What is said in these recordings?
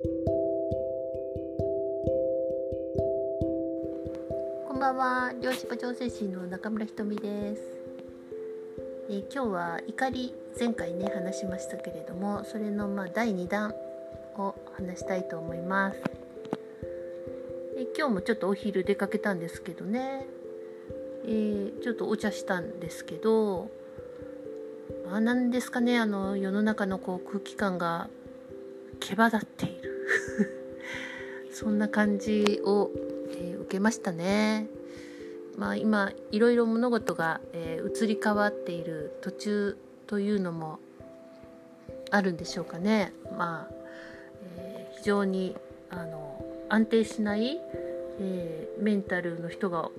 こんばんは。漁師場調整士の中村ひとみです、えー今日は怒り前回ね話しましたけれどもそれのまあ第2弾を話したいと思います、えー今日もちょっとお昼出かけたんですけどね、えーちょっとお茶したんですけどまあなんですかねあの世の中のこう空気感が毛羽立っている。そんな感じを、えー受けましたね。まあ、今いろいろ物事が、えー移り変わっている途中というのもあるんでしょうかね。まあえー非常にあの安定しない、えーメンタルの人が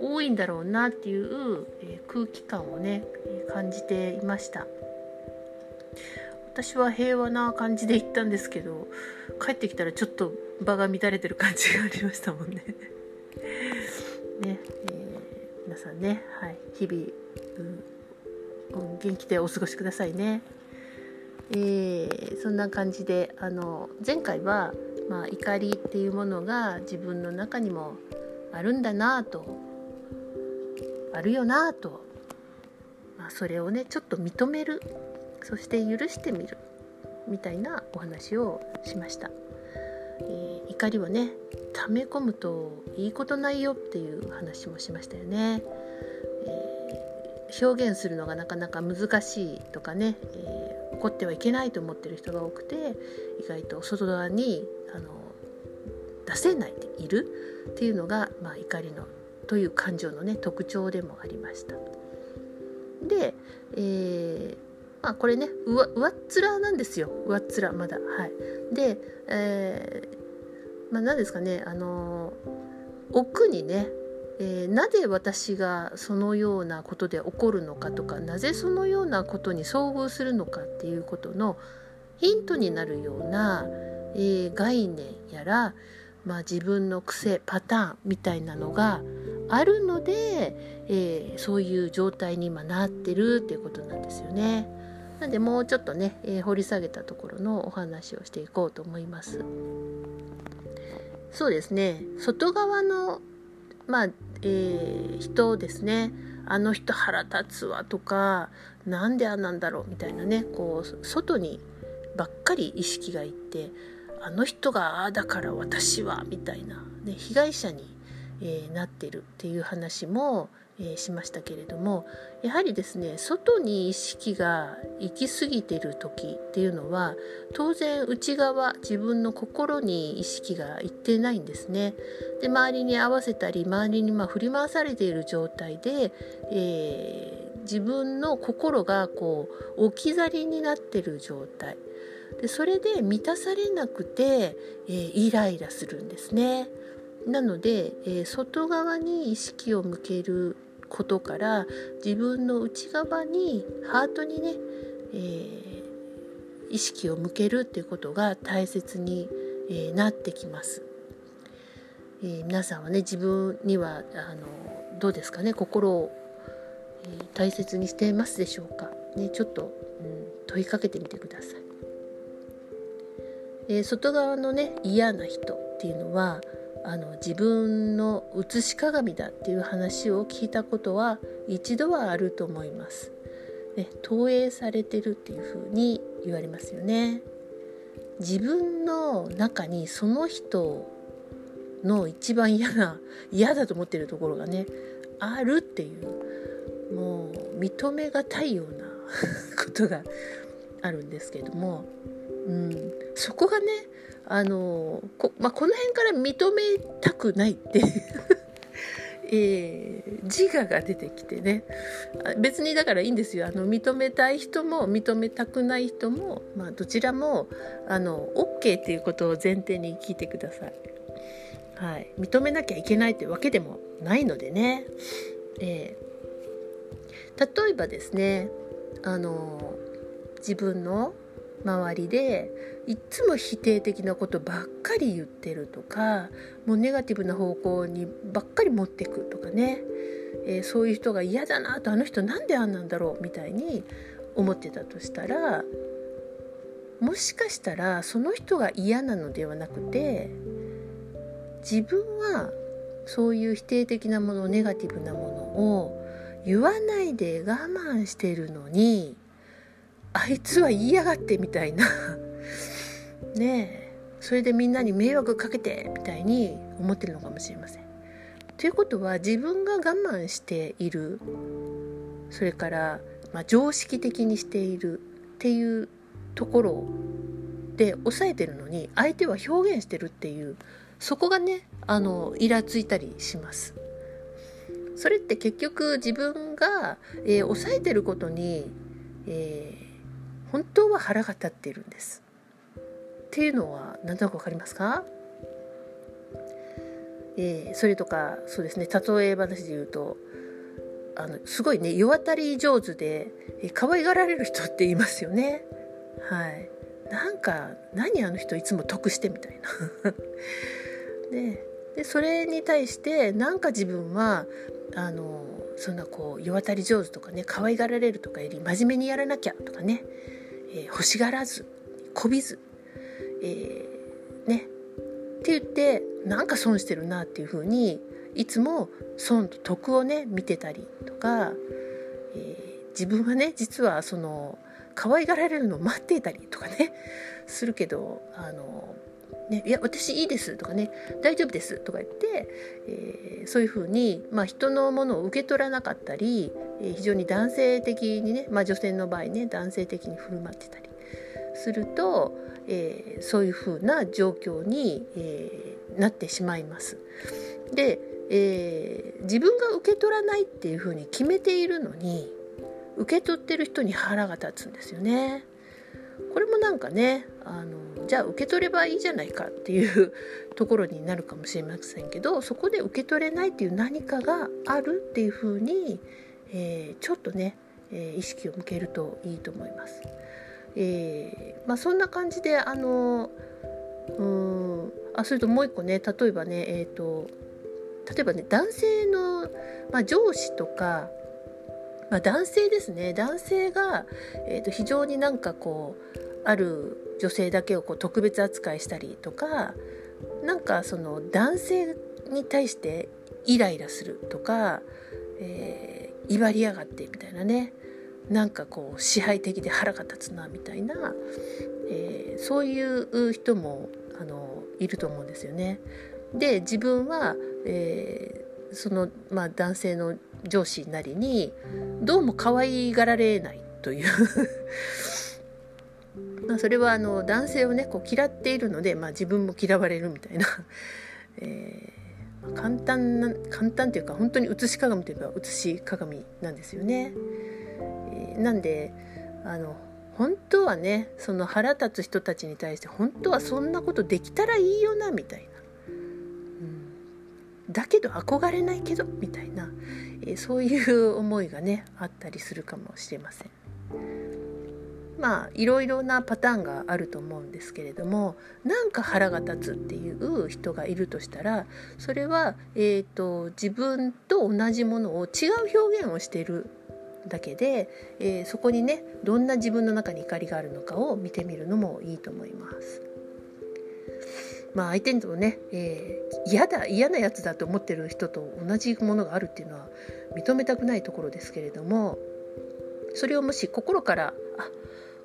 多いんだろうなっていう、えー空気感をね感じていました。私は平和な感じで行ったんですけど帰ってきたらちょっと場が乱れてる感じがありましたもんね。ね、えー皆さんね、はい、日々、うんうん元気でお過ごしくださいね。えーそんな感じであの前回は、まあ、怒りっていうものが自分の中にもあるんだなとあるよなと、まあ、それをねちょっと認めるそして許してみるみたいなお話をしました。えー怒りはね溜め込むといいことないよっていう話もしましたよね、えー表現するのがなかなか難しいとかね、えー怒ってはいけないと思ってる人が多くて意外と外側にあの出せないでいるっていうのが、まあ、怒りのという感情のね特徴でもありました。で、えーまあこれね上上っ面なんですよ上っ面まだはい。で、えーまあ、何ですかねあの奥にね、えーなぜ私がそのようなことで起こるのかとかなぜそのようなことに遭遇するのかっていうことのヒントになるような、えー概念やら、まあ、自分の癖パターンみたいなのがあるので、えーそういう状態に今なってるっていうことなんですよね。なんでもうちょっとね、えー掘り下げたところのお話をしていこうと思います。そうですね外側のまあ、えー人ですねあの人腹立つわとかなんであんなんだろうみたいなねこう外にばっかり意識がいってあの人がああだから私はみたいな、ね、被害者に、えーなってるっていう話も、えしましたけれどもやはりですね外に意識が行き過ぎてる時っていうのは当然内側自分の心に意識がいってないんですね。で周りに合わせたり周りにま振り回されている状態で、えー自分の心がこう置き去りになってる状態でそれで満たされなくて、えーイライラするんですね。なので、えー外側に意識を向けることから自分の内側にハートにね、えー意識を向けるっていうことが大切に、えーなってきます。えー皆さんはね自分にはあのどうですかね心を、えー大切にしていますでしょうか、ね、ちょっと、うん、問いかけてみてください。えー外側のね嫌な人っていうのはあの自分の写し鏡だっていう話を聞いたことは一度はあると思います。ね、投影されてるっていうふうに言われますよね。自分の中にその人の一番嫌な嫌だと思ってるところがねあるっていうもう認めがたいような ことがあるんですけども、うん、そこがねあのこ,、まあ、この辺から認めたくないっていう えー自我が出てきてね。別にだからいいんですよ。あの認めたい人も認めたくない人も、まあ、どちらもあの OK っていうことを前提に聞いてください。はい、認めなきゃいけないというわけでもないのでね、えー例えばですねあの自分の周りでいっつも否定的なことばっかり言ってるとかもうネガティブな方向にばっかり持ってくとかね、えーそういう人が嫌だなとあの人なんであんなんだろうみたいに思ってたとしたらもしかしたらその人が嫌なのではなくて自分はそういう否定的なものネガティブなものを言わないで我慢してるのにあいつは言いやがってみたいな ねえそれでみんなに迷惑かけてみたいに思ってるのかもしれません。ということは自分が我慢しているそれから、まあ、常識的にしているっていうところで抑えてるのに相手は表現してるっていうそこがねあのイラついたりします。それって結局自分が、えー、抑えてることに、えー、本当は腹が立っているんです。っていうのは何となく分かりますか？えー、それとかそうですね例え話で言うとあのすごいね世渡り上手で、えー、可愛がられる人って言いますよね。はい、なんか何あの人いつも得してみたいな。ででそれに対してなんか自分はあのそんなこう世渡り上手とかね可愛がられるとかより真面目にやらなきゃとかね、えー、欲しがらずこびずえー、ね。って言ってなんか損してるなっていうふうにいつも損と得をね見てたりとか、えー、自分はね実はその可愛がられるのを待っていたりとかねするけどあのね、いや私いいですとかね大丈夫ですとか言って、えー、そういうふうに、まあ、人のものを受け取らなかったり、え、非常に男性的にね、まあ、女性の場合ね男性的に振る舞ってたりすると、えー、そういうふうな状況に、えー、なってしまいます。で、えー、自分が受け取らないっていうふうに決めているのに受け取ってる人に腹が立つんですよね。これもなんかねあのじゃあ受け取ればいいじゃないかっていう ところになるかもしれませんけどそこで受け取れないっていう何かがあるっていうふうに、えー、ちょっとね、えー、意識を向けるといいと思います。えーまあ、そんな感じであのうんあそれともう一個ね例えばねえっ、ー、と例えばね男性の、まあ、上司とか、まあ、男性ですね男性が、えー、と非常になんかこうある女性だけをこう特別扱いしたりとかなんかその男性に対してイライラするとか、えー、威張りやがってみたいなね。なんかこう支配的で腹が立つなみたいな、えー、そういう人もあのいると思うんですよね。で自分は、えー、その、まあ、男性の上司なりにどうも可愛がられないという。まあそれはあの男性をねこう嫌っているので、まあ、自分も嫌われるみたいな、えー、簡単な簡単というか本当に写し鏡といえば写し鏡なんですよね。なんであの本当はねその腹立つ人たちに対して本当はそんなことできたらいいよなみたいな、うん、だけど憧れないけどみたいな、え、そういう思いがねあったりするかもしれません。まあいろいろなパターンがあると思うんですけれどもなんか腹が立つっていう人がいるとしたらそれは、えーと自分と同じものを違う表現をしているだけで、えー、そこにねどんな自分の中に怒りがあるのかを見てみるのもいいと思います。まあ、相手にとね、えー、嫌だ嫌なやつだと思ってる人と同じものがあるっていうのは認めたくないところですけれどもそれをもし心からあ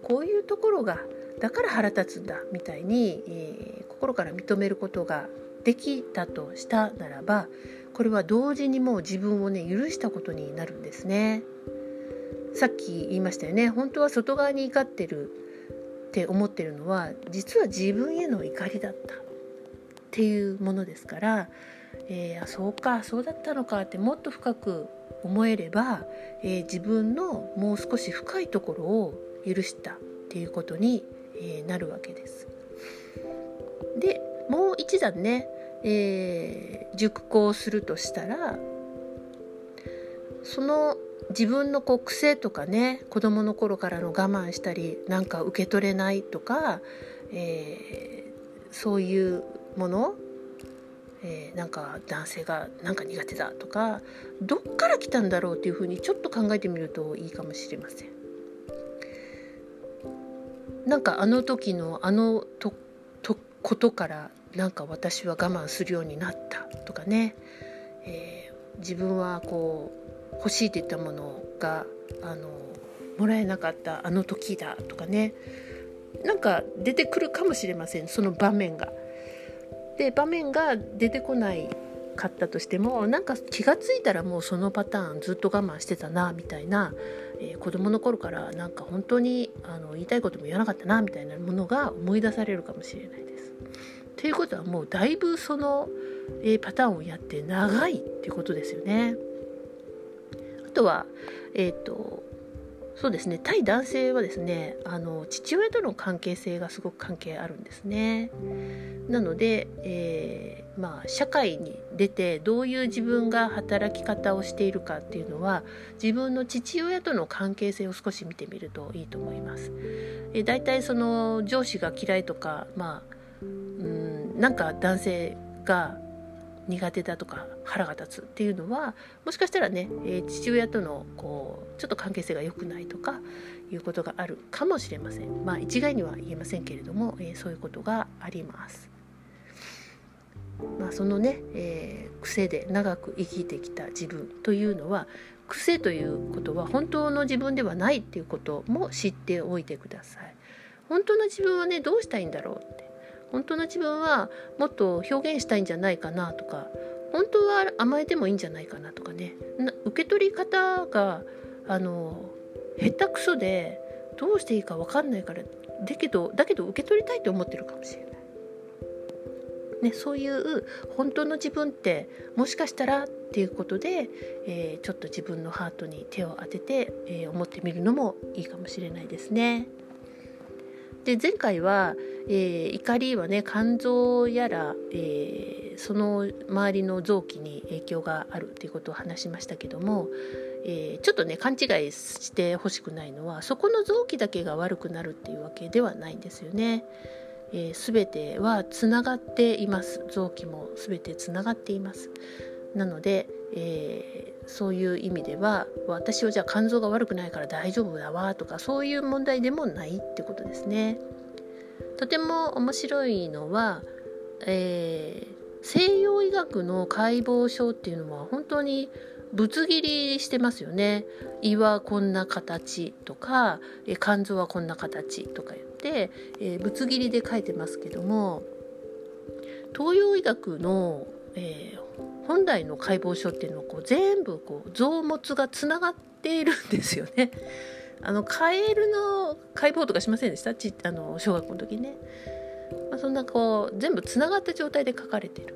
こういうところがだから腹立つんだみたいに、えー、心から認めることができたとしたならばこれは同時にもう自分をね許したことになるんですね。さっき言いましたよね本当は外側に怒ってるって思ってるのは実は自分への怒りだったっていうものですから、えー、あそうかそうだったのかってもっと深く思えれば、えー、自分のもう少し深いところを許したっていうことに、え、なるわけです。でもう一段ね、えー、熟考するとしたらその自分のこう癖とかね子供の頃からの我慢したりなんか受け取れないとか、えー、そういうもの、えー、なんか男性がなんか苦手だとかどっから来たんだろうっていうふうにちょっと考えてみるといいかもしれません。なんかあの時のあのとことからなんか私は我慢するようになったとかね、えー、自分はこう欲しいといったものがあのもらえなかったあの時だとかねなんか出てくるかもしれませんその場面が。で場面が出てこないかったとしてもなんか気が付いたらもうそのパターンずっと我慢してたなみたいな、えー、子供の頃からなんか本当にあの言いたいことも言わなかったなみたいなものが思い出されるかもしれないです。ということはもうだいぶその、えー、パターンをやって長いっていうことですよね。あとは、えっ、とそうですね対男性はですねあの父親との関係性がすごく関係あるんですね。なので、えー、まあ、社会に出てどういう自分が働き方をしているかっていうのは自分の父親との関係性を少し見てみるといいと思います。えー、だいたいその上司が嫌いとか、まあ、うんなんか男性が苦手だとか腹が立つっていうのはもしかしたらね、えー、父親とのこうちょっと関係性が良くないとかいうことがあるかもしれません。まあ一概には言えませんけれども、えー、そういうことがあります。まあ、そのね、えー、癖で長く生きてきた自分というのは癖ということは本当の自分ではないっていうことも知っておいてください。本当の自分はねどうしたいんだろうって本当の自分はもっと表現したいんじゃないかなとか本当は甘えてもいいんじゃないかなとかね受け取り方があの下手くそでどうしていいか分かんないからだけどだけど受け取りたいと思ってるかもしれない。ね、そういう本当の自分ってもしかしたらっていうことで、えー、ちょっと自分のハートに手を当てて、えー、思ってみるのもいいかもしれないですね。で前回は、えー、怒りはね肝臓やら、えー、その周りの臓器に影響があるっていうことを話しましたけども、えー、ちょっとね勘違いしてほしくないのはそこの臓器だけが悪くなるっていうわけではないんですよね。えー、全てはつながっています臓器も全てつながっていますなので、えー、そういう意味では私はじゃあ肝臓が悪くないから大丈夫だわとかそういう問題でもないってことですね。とても面白いのは、えー、西洋医学の解剖書っていうのは本当にぶつ切りしてますよね。胃はこんな形とか肝臓はこんな形とか言って、えー、ぶつ切りで書いてますけども東洋医学の、えー、本来の解剖書っていうのをこう全部こう臓物がつながっているんですよね。あのカエルの解剖とかしませんでした？ちあの小学校の時ね、まあ、そんなこう全部つながった状態で書かれてる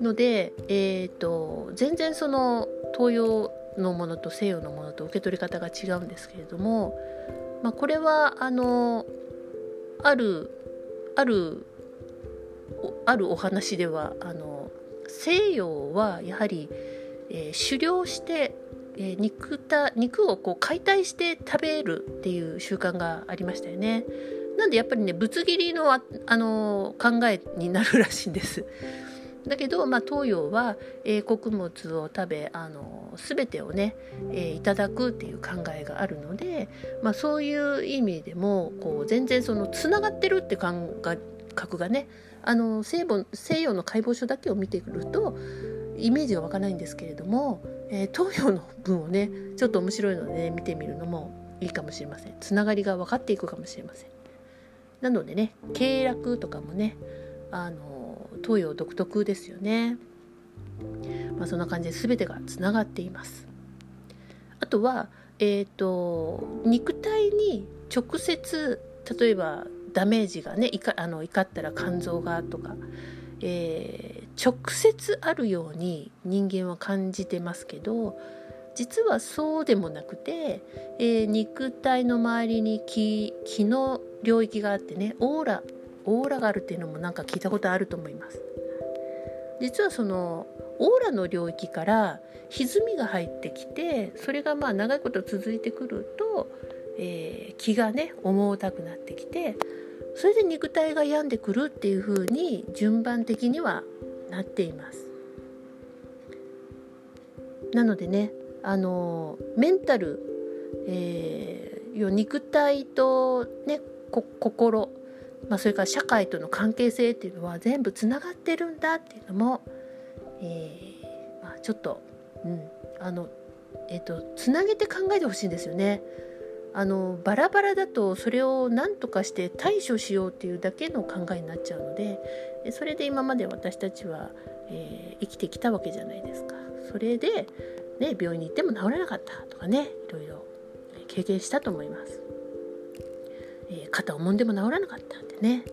ので、えーと、全然その東洋のものと西洋のものと受け取り方が違うんですけれども、まあ、これはあのあるあるあるお話ではあの西洋はやはり、えー、狩猟して、えー、肉た肉をこう解体して食べるっていう習慣がありましたよね。なんでやっぱりねぶつ切りのああの考えになるらしいんです。だけど、まあ、東洋は、えー、穀物を食べあの全てをね、えー、いただくっていう考えがあるので、まあ、そういう意味でもこう全然そのつながってるって感覚がねあの西西洋の解剖書だけを見てくるとイメージが湧かないんですけれども、えー、東洋の文をねちょっと面白いので、ね、見てみるのもいいかもしれませんつながりが分かっていくかもしれませんなのでね経絡とかもねあの東洋独特ですよね。まあ、そんな感じで全てがつながっています。あとは、えーと、肉体に直接例えばダメージがねいかあの怒ったら肝臓がとか、えー、直接あるように人間は感じてますけど実はそうでもなくて、えー、肉体の周りに気気の領域があってねオーラオーラがあるっていうのもなんか聞いたことあると思います。実はそのオーラの領域から歪みが入ってきてそれがまあ長いこと続いてくると、えー、気がね重たくなってきてそれで肉体が病んでくるっていう風に順番的にはなっていますなのでねあのメンタル、えー、肉体とね心、まあ、それから社会との関係性っていうのは全部つながってるんだっていうのも、えー、まあ、ちょっと、うんあのえーと、つなげて考えてほしいんですよね。あのバラバラだとそれを何とかして対処しようっていうだけの考えになっちゃうのでそれで今まで私たちは、えー、生きてきたわけじゃないですか。それで、ね、病院に行っても治らなかったとかねいろいろ経験したと思います。えー、肩を揉んでも治らなかったんでね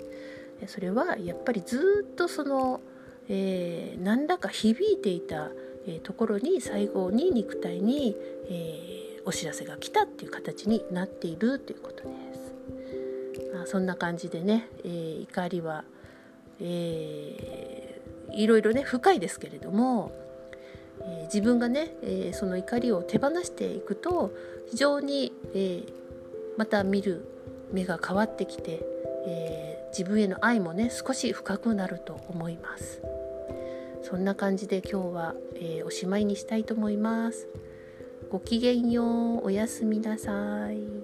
それはやっぱりずっとその、えー、何らか響いていた、えー、ところに最後に肉体に、えー、お知らせが来たっていう形になっているということです。まあ、そんな感じでね、えー、怒りは、えー、いろいろね深いですけれども、えー、自分がね、えー、その怒りを手放していくと非常に、えー、また見る目が変わってきて、えー、自分への愛もね少し深くなると思いますそんな感じで今日は、えー、おしまいにしたいと思いますごきげんよう。おやすみなさい。